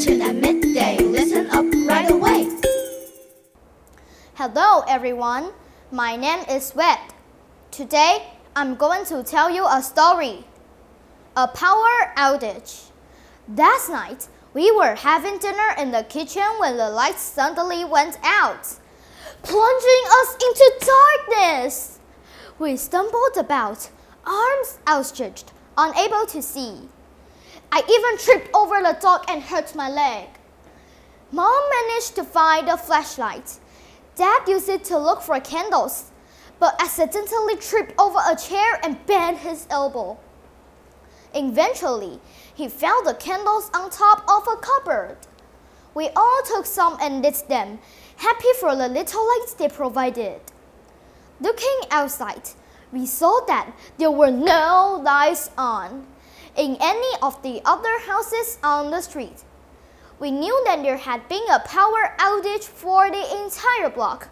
to the midday. Listen up right away. Hello, everyone. My name is Wet. Today, I'm going to tell you a story. A power outage. Last night, we were having dinner in the kitchen when the lights suddenly went out, plunging us into darkness. We stumbled about, arms outstretched, unable to see. I even tripped over the dog and hurt my leg. Mom managed to find a flashlight. Dad used it to look for candles, but accidentally tripped over a chair and bent his elbow. Eventually, he found the candles on top of a cupboard. We all took some and lit them, happy for the little lights they provided. Looking outside, we saw that there were no lights on in any of the other houses on the street. We knew that there had been a power outage for the entire block.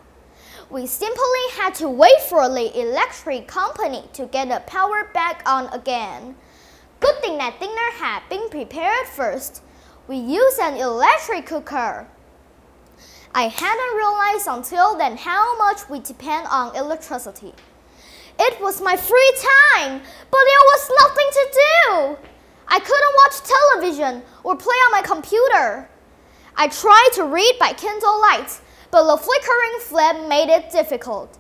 We simply had to wait for the electric company to get the power back on again. Good thing that dinner had been prepared first. We used an electric cooker. I hadn't realized until then how much we depend on electricity. It was my free time, but there was nothing to do. I couldn't watch television or play on my computer. I tried to read by candlelight, but the flickering flame made it difficult.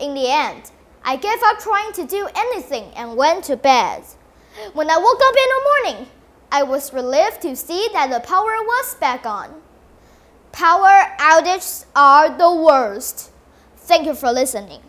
In the end, I gave up trying to do anything and went to bed. When I woke up in the morning, I was relieved to see that the power was back on. Power outages are the worst. Thank you for listening.